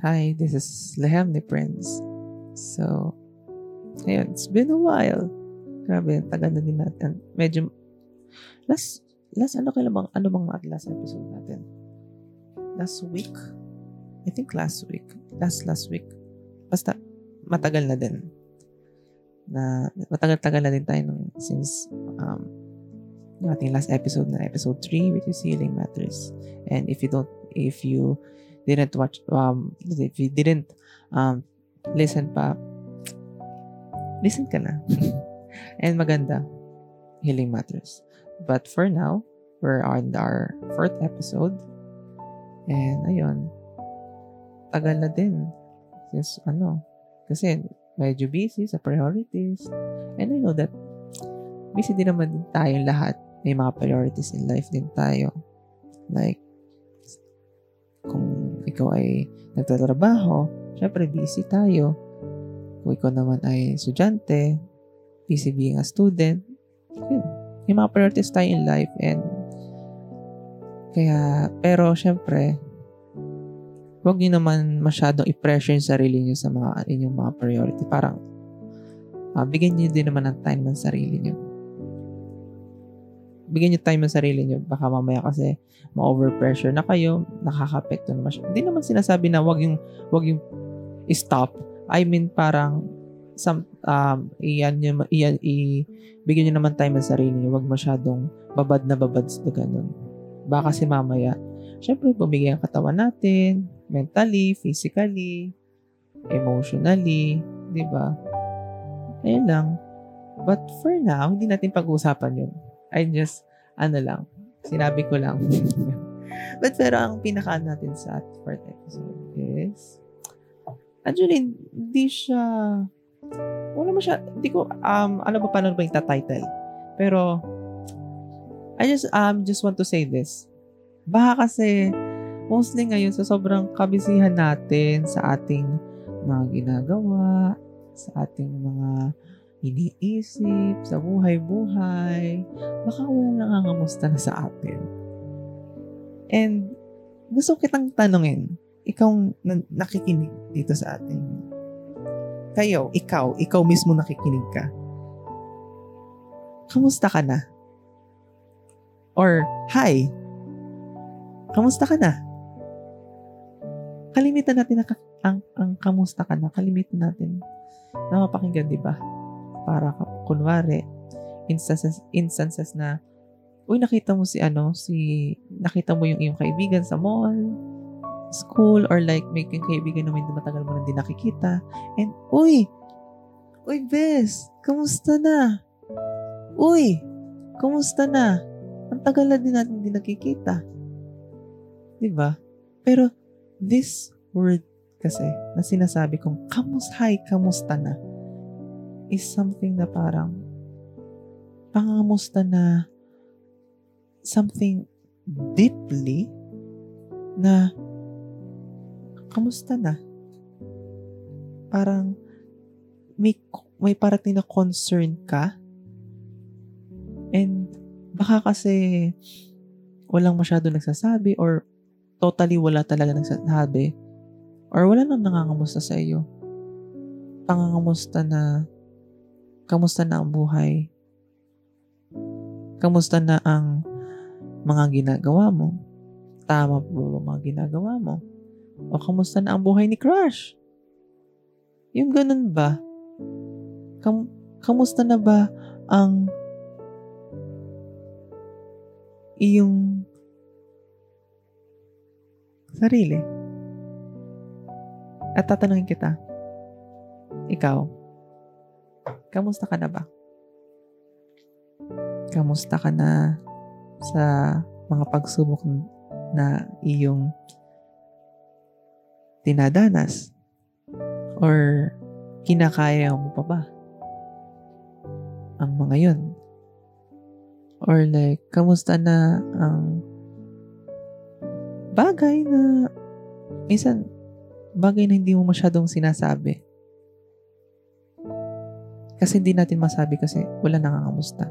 Hi, this is Lehem the Prince. So, ayun, it's been a while. Grabe, tagal na din natin. Medyo, last, last ano kailan bang, ano bang last episode natin? Last week? I think last week. Last, last week. Basta, matagal na din. Na, matagal-tagal na din tayo nung, since, um, yung ating last episode na episode 3, which is Healing Matters. And if you don't, if you didn't watch, um, if you didn't, um, listen pa, listen ka na. And maganda, Healing Matters. But for now, we're on our fourth episode. And ayun, tagal na din. Since ano, kasi medyo busy sa priorities. And I know that busy din naman din tayong lahat. May mga priorities in life din tayo. Like, kung ikaw ay nagtatrabaho, syempre busy tayo. Kung ikaw naman ay estudyante, busy being a student, yun. May mga priorities tayo in life and kaya, pero syempre, huwag niyo naman masyadong i-pressure yung sarili niyo sa mga inyong mga priority. Parang, uh, bigyan niyo din naman ng time ng sarili niyo. Bigyan niyo time ng sarili niyo. Baka mamaya kasi ma-overpressure na kayo, nakaka-apekto naman siya. Hindi naman sinasabi na wag yung, wag yung stop. I mean, parang, some, um, iyan nyo, iyan, i, bigyan nyo naman time sa sarili nyo. Huwag masyadong babad na babad sa ganun. Baka kasi mamaya, syempre, bumigay ang katawan natin, mentally, physically, emotionally, di ba? Ayun lang. But for now, hindi natin pag-uusapan yun. I just, ano lang, sinabi ko lang. But pero ang pinaka natin sa fourth episode is, actually, hindi siya, wala mo siya, hindi ko, um, ano ba paano ba yung title Pero, I just, um, just want to say this. Baka kasi, mostly ngayon, sa sobrang kabisihan natin sa ating mga ginagawa, sa ating mga iniisip, sa buhay-buhay, baka wala nangangamusta na sa atin. And, gusto kitang tanungin, ikaw na, nakikinig dito sa atin. Kayo, ikaw, ikaw mismo nakikinig ka. Kamusta ka na? Or, hi, kamusta ka na? Kalimitan natin ang, ang, ang kamusta ka na. Kalimitan natin na mapakinggan, di ba? Para, kunwari, instances, instances na, uy, nakita mo si ano, si, nakita mo yung iyong kaibigan sa mall, school, or like, may kaibigan na matagal mo nang di nakikita. And, uy, uy, Bes, kamusta na? Uy, kamusta na? Ang tagal na din natin di nakikita. Ba? Pero, this word kasi, na sinasabi kong, kamus, hi, kamusta na? is something na parang pangamusta na something deeply na kamusta na? Parang may, may parating na concern ka and baka kasi walang masyado nagsasabi or totally wala talaga nagsasabi or wala nang nangangamusta sa iyo. Pangangamusta na Kamusta na ang buhay? Kamusta na ang mga ginagawa mo? Tama po ba mga ginagawa mo? O kamusta na ang buhay ni Crush? Yung ganun ba? Kam kamusta na ba ang iyong sarili? At tatanungin kita, ikaw, Kamusta ka na ba? Kamusta ka na sa mga pagsubok na iyong tinadanas? Or kinakaya mo pa ba ang mga yun? Or like, kamusta na ang bagay na minsan bagay na hindi mo masyadong sinasabi Kasi hindi natin masabi kasi wala nangangamusta.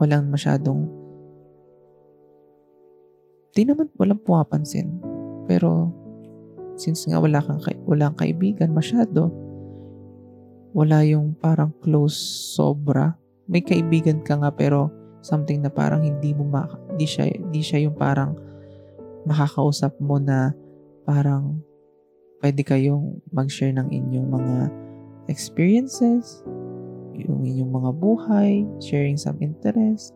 Walang masyadong di naman walang pumapansin. Pero since nga wala kang wala kang kaibigan masyado, wala yung parang close sobra. May kaibigan ka nga pero something na parang hindi mo ma, hindi siya hindi siya yung parang makakausap mo na parang pwede kayong mag-share ng inyong mga experiences, yung inyong mga buhay, sharing some interest,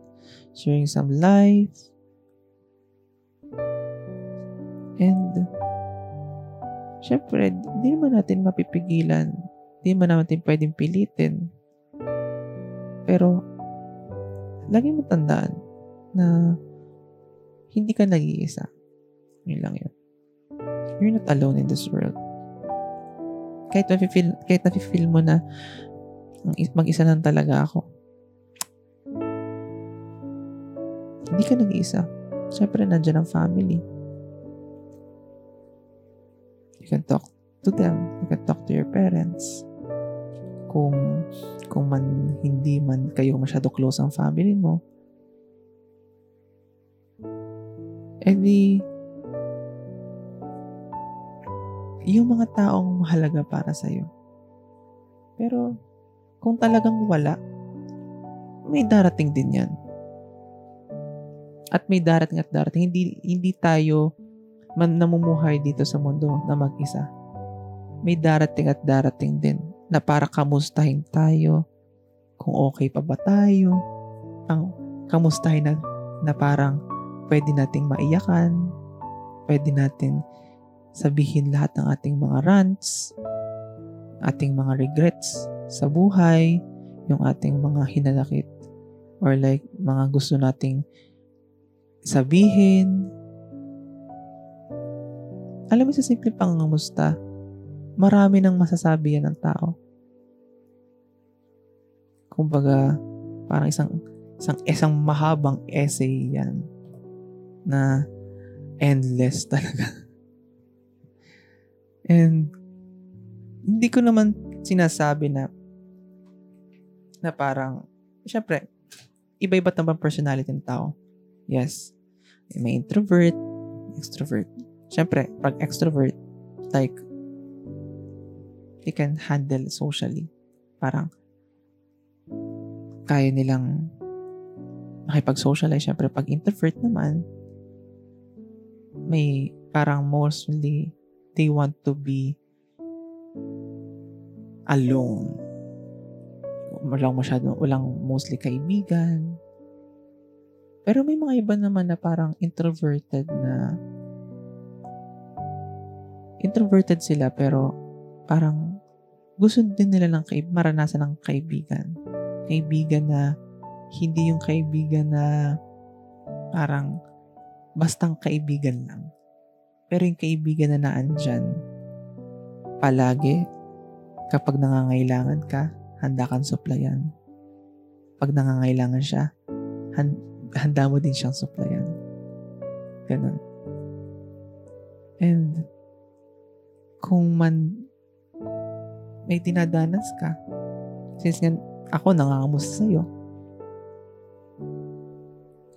sharing some life. And, syempre, hindi naman natin mapipigilan. Hindi naman natin pwedeng pilitin. Pero, lagi mo tandaan na hindi ka nag-iisa. Yun lang yun. You're not alone in this world. Kahit na-feel, kahit na-feel mo na mag-isa lang talaga ako. Hindi ka nag-iisa. Siyempre, nandyan ang family. You can talk to them. You can talk to your parents. Kung kung man hindi man kayo masyado close ang family mo, edi yung mga taong mahalaga para sa'yo. Pero, kung talagang wala, may darating din yan. At may darating at darating. Hindi, hindi tayo man namumuhay dito sa mundo na mag-isa. May darating at darating din na para kamustahin tayo, kung okay pa ba tayo, ang kamustahin na, na parang pwede nating maiyakan, pwede natin sabihin lahat ng ating mga rants, ating mga regrets sa buhay, yung ating mga hinanakit or like mga gusto nating sabihin. Alam mo sa simple pangangamusta, marami nang masasabi yan ng tao. Kumbaga, parang isang isang isang mahabang essay yan na endless talaga. And hindi ko naman sinasabi na na parang, syempre, iba-iba naman personality ng tao. Yes. May introvert, extrovert. Syempre, pag extrovert, like, they can handle socially. Parang, kaya nilang makipag-socialize. Syempre, pag introvert naman, may parang mostly they want to be alone. Walang masyado, walang mostly kaibigan. Pero may mga iba naman na parang introverted na introverted sila pero parang gusto din nila ng kaib maranasan ng kaibigan. Kaibigan na hindi yung kaibigan na parang bastang kaibigan lang. Pero yung kaibigan na naandyan, palagi, kapag nangangailangan ka, handa kang supplyan. Pag nangangailangan siya, handa mo din siyang supplyan. Ganun. And, kung man may dinadanas ka, since nga ako nangangamusta sa'yo,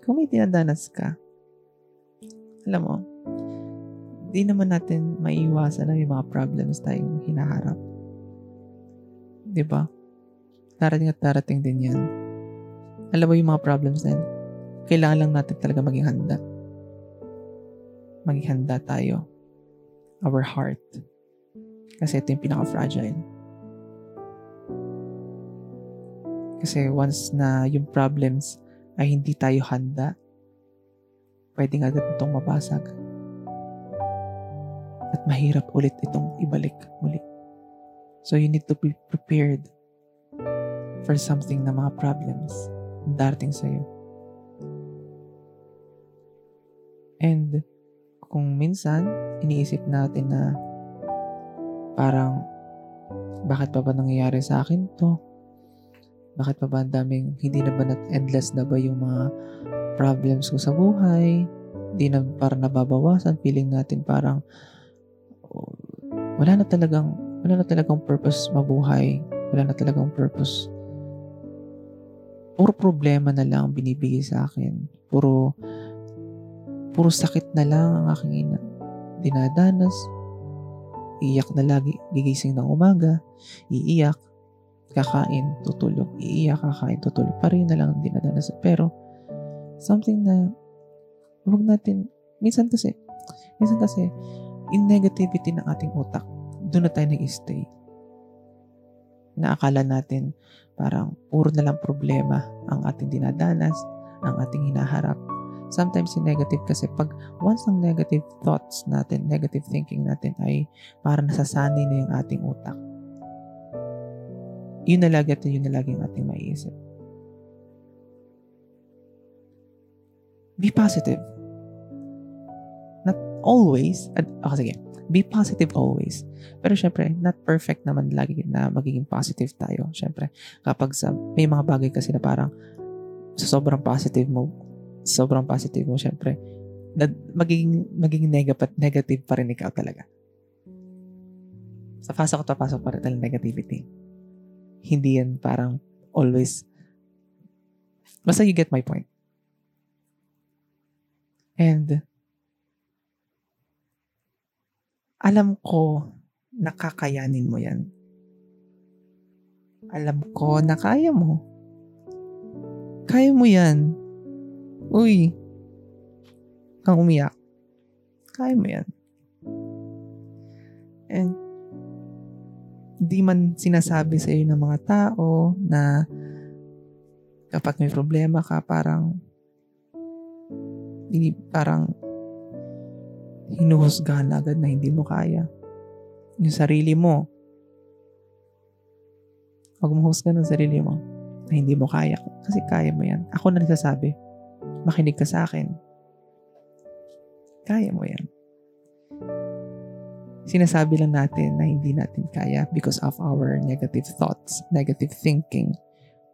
kung may dinadanas ka, alam mo, di naman natin maiiwasan na may mga problems tayong hinaharap. Di ba? Darating at darating din yan. Alam mo yung mga problems na yan, kailangan lang natin talaga maging handa. Maging handa tayo. Our heart. Kasi ito yung pinaka-fragile. Kasi once na yung problems ay hindi tayo handa, pwedeng agad itong mabasag at mahirap ulit itong ibalik muli. So you need to be prepared for something na mga problems darating sa'yo. And kung minsan, iniisip natin na parang bakit pa ba nangyayari sa akin to? Bakit pa ba ang daming, hindi na ba endless na ba yung mga problems ko sa buhay? Hindi na parang nababawasan. Feeling natin parang wala na talagang wala na talagang purpose mabuhay. Wala na talagang purpose. Puro problema na lang binibigay sa akin. Puro, puro sakit na lang ang aking dinadanas. Iiyak na lagi, gigising ng umaga, iiyak, kakain, tutulog, iiyak, kakain, tutulog. Pareho na lang ang dinadanas. Pero, something na, huwag natin, minsan kasi, minsan kasi, in negativity ng ating utak, doon na tayo nag-stay. Naakala natin parang puro na lang problema ang ating dinadanas, ang ating hinaharap. Sometimes yung negative kasi pag once ang negative thoughts natin, negative thinking natin ay parang nasasanay na yung ating utak. Yun na lagi at yun na lagi ang ating maiisip. Be positive. Not always. At, oh, sige. Be positive always. Pero syempre, not perfect naman lagi na magiging positive tayo. Syempre, kapag sa, may mga bagay kasi na parang sa sobrang positive mo, sobrang positive mo, syempre, na, magiging, magiging negative, negative pa rin ikaw talaga. Sa pasok at pasok pa rin talaga negativity. Hindi yan parang always, basta you get my point. And, alam ko nakakayanin mo yan. Alam ko na kaya mo. Kaya mo yan. Uy, kang umiyak. Kaya mo yan. And, di man sinasabi sa iyo ng mga tao na kapag may problema ka, parang hindi, parang hinuhusgahan agad na hindi mo kaya yung sarili mo. Huwag mo husga ng sarili mo na hindi mo kaya. Kasi kaya mo yan. Ako na nagsasabi. Makinig ka sa akin. Kaya mo yan. Sinasabi lang natin na hindi natin kaya because of our negative thoughts, negative thinking.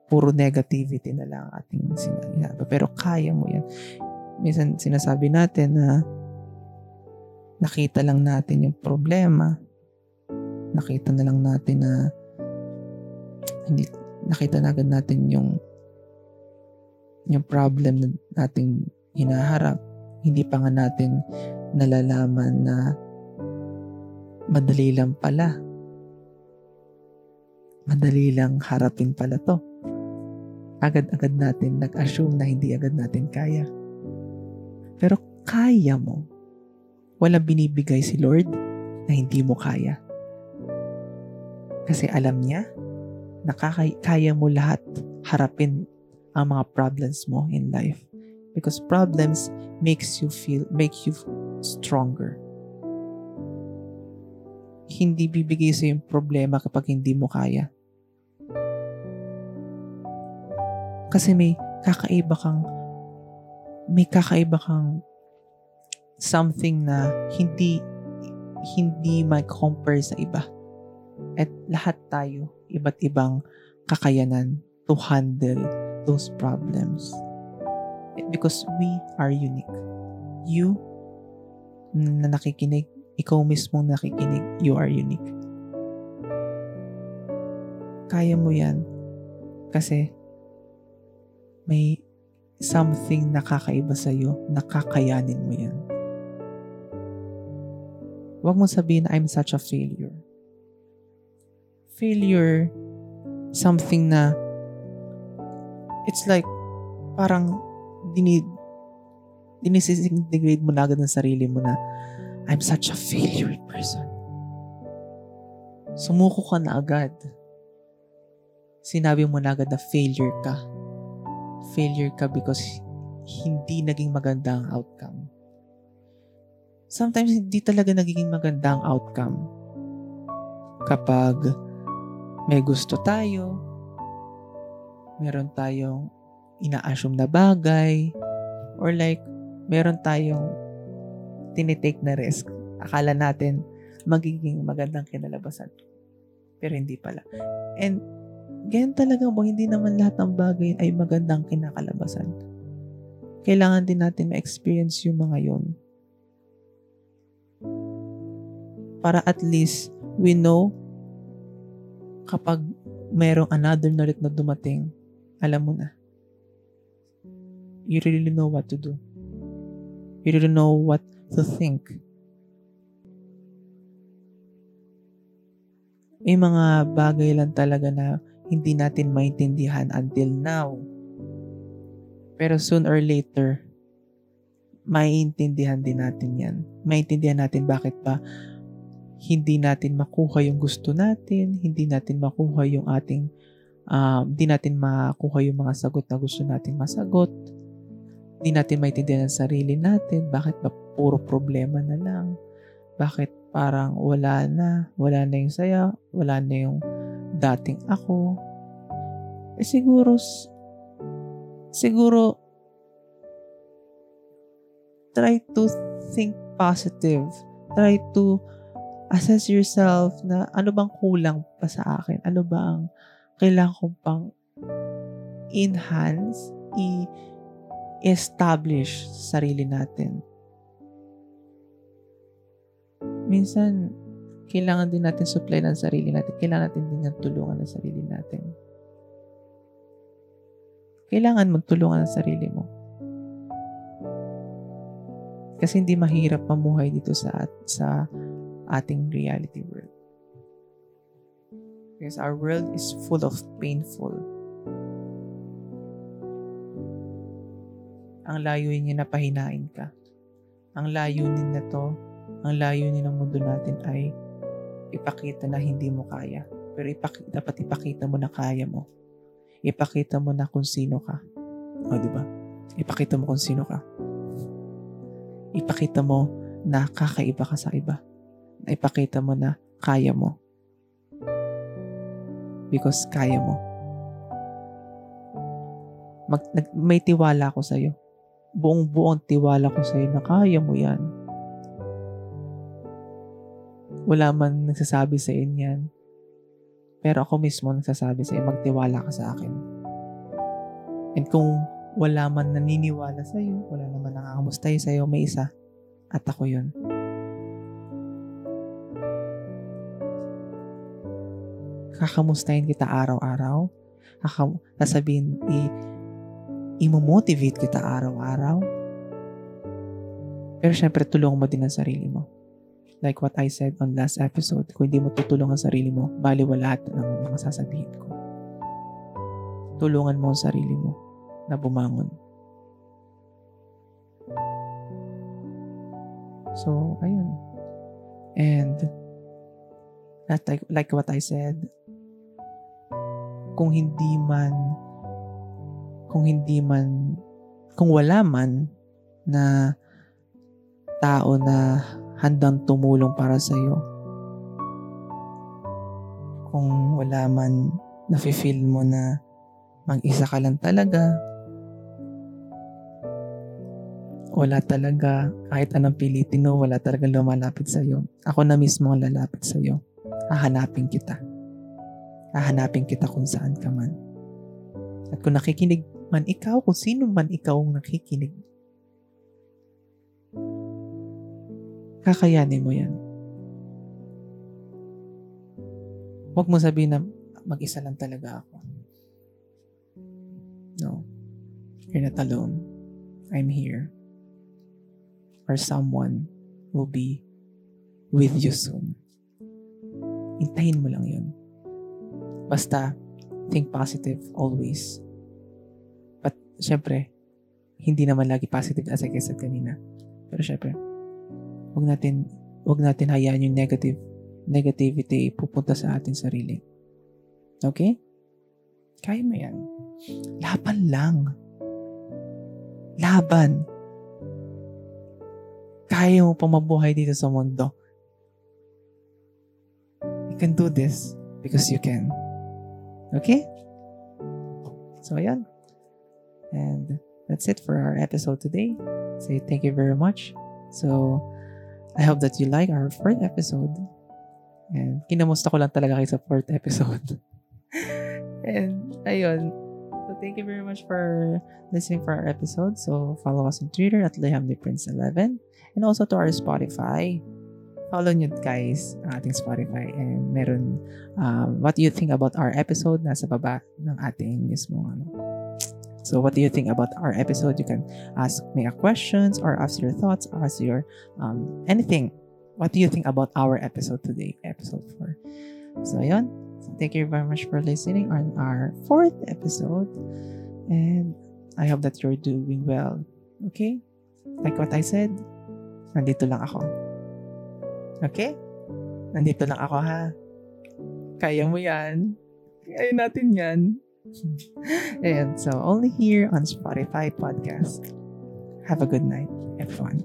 Puro negativity na lang ating sinabi. Pero kaya mo yan. Minsan sinasabi natin na nakita lang natin yung problema nakita na lang natin na hindi nakita na agad natin yung yung problem na nating hinaharap. Hindi pa nga natin nalalaman na madali lang pala. Madali lang harapin pala to. Agad-agad natin nag-assume na hindi agad natin kaya. Pero kaya mo. Walang binibigay si Lord na hindi mo kaya. Kasi alam niya na kaya mo lahat harapin ang mga problems mo in life. Because problems makes you feel, make you stronger. Hindi bibigay sa yung problema kapag hindi mo kaya. Kasi may kakaiba kang may kakaiba kang something na hindi hindi may compare sa iba. At lahat tayo, iba't ibang kakayanan to handle those problems. Because we are unique. You na nakikinig, ikaw mismo nakikinig, you are unique. Kaya mo yan kasi may something nakakaiba sa'yo, nakakayanin mo yan. Huwag mo sabihin, I'm such a failure failure something na it's like parang dinid dinisidegrade mo na agad ng sarili mo na I'm such a failure person. Sumuko ka na agad. Sinabi mo na agad na failure ka. Failure ka because hindi naging maganda ang outcome. Sometimes hindi talaga nagiging maganda ang outcome kapag may gusto tayo, meron tayong ina-assume na bagay, or like, meron tayong tinitake na risk. Akala natin magiging magandang kinalabasan. Pero hindi pala. And, ganyan talaga mo, hindi naman lahat ng bagay ay magandang kinakalabasan. Kailangan din natin ma-experience yung mga yon Para at least we know kapag merong another na ulit na dumating, alam mo na. You really know what to do. You really know what to think. May mga bagay lang talaga na hindi natin maintindihan until now. Pero soon or later, maiintindihan din natin yan. Maintindihan natin bakit pa hindi natin makuha yung gusto natin, hindi natin makuha yung ating, um, hindi natin makuha yung mga sagot na gusto natin masagot, hindi natin maintindihan ang sarili natin, bakit ba puro problema na lang, bakit parang wala na, wala na yung saya, wala na yung dating ako. Eh siguro, siguro, try to think positive. Try to assess yourself na ano bang kulang pa sa akin? Ano ba ang kailangan kong pang enhance, i-establish sa sarili natin. Minsan, kailangan din natin supply ng sarili natin. Kailangan natin din ng tulungan ng sarili natin. Kailangan mong tulungan ang sarili mo. Kasi hindi mahirap mamuhay dito sa sa ating reality world. Because our world is full of painful. Ang layunin niya na pahinain ka. Ang layunin na to, ang layunin ng mundo natin ay ipakita na hindi mo kaya. Pero ipakita, dapat ipakita mo na kaya mo. Ipakita mo na kung sino ka. O, di ba? Ipakita mo kung sino ka. Ipakita mo na kakaiba ka sa iba na ipakita mo na kaya mo. Because kaya mo. Mag, nag, may tiwala ko sa'yo. Buong buong tiwala ko sa'yo na kaya mo yan. Wala man nagsasabi sa inyan. Pero ako mismo nagsasabi sa iyo, magtiwala ka sa akin. And kung wala man naniniwala sa iyo, wala naman nangangamusta sa iyo, may isa. At ako yun. kakamustahin kita araw-araw. Kakam- sasabihin, i- imo-motivate kita araw-araw. Pero syempre, tulungan mo din ang sarili mo. Like what I said on last episode, kung hindi mo tutulungan ang sarili mo, bali wala lahat ng mga sasabihin ko. Tulungan mo ang sarili mo na bumangon. So, ayun. And, like, like what I said, kung hindi man kung hindi man kung wala man na tao na handang tumulong para sa iyo kung wala man nafe-feel mo na mag-isa ka lang talaga. Wala talaga kahit anong pilitin mo wala talaga lumalapit sa iyo ako na mismo ang lalapit sa iyo hahanapin kita. Hahanapin kita kung saan ka man. At kung nakikinig man ikaw, kung sino man ikaw ang nakikinig, kakayanin mo yan. Huwag mo sabihin na mag-isa lang talaga ako. No. You're not alone. I'm here. Or someone will be with you soon. Intayin mo lang yun. Basta, think positive always. Syempre, hindi naman lagi positive as I said kanina. Pero syempre, wag natin, wag natin hayaan yung negative, negativity pupunta sa ating sarili. Okay? Kaya mo yan. Laban lang. Laban. Kaya mo pa mabuhay dito sa mundo. You can do this because you can. Okay? So, ayan. And that's it for our episode today. Say thank you very much. So, I hope that you like our fourth episode. And kinamusta ko lang talaga kayo sa fourth episode. and, ayun. So, thank you very much for listening for our episode. So, follow us on Twitter at LehamDePrince11. And also to our Spotify. follow nyo guys ang ating Spotify and meron um, what do you think about our episode nasa baba ng ating mismo ano. So what do you think about our episode? You can ask me a questions or ask your thoughts, ask your um, anything. What do you think about our episode today, episode 4? So yon. Thank you very much for listening on our fourth episode. And I hope that you're doing well. Okay? Like what I said, nandito lang ako. Okay? Nandito lang ako ha. Kaya mo yan. Kaya natin yan. and so only here on Spotify podcast. Have a good night, everyone.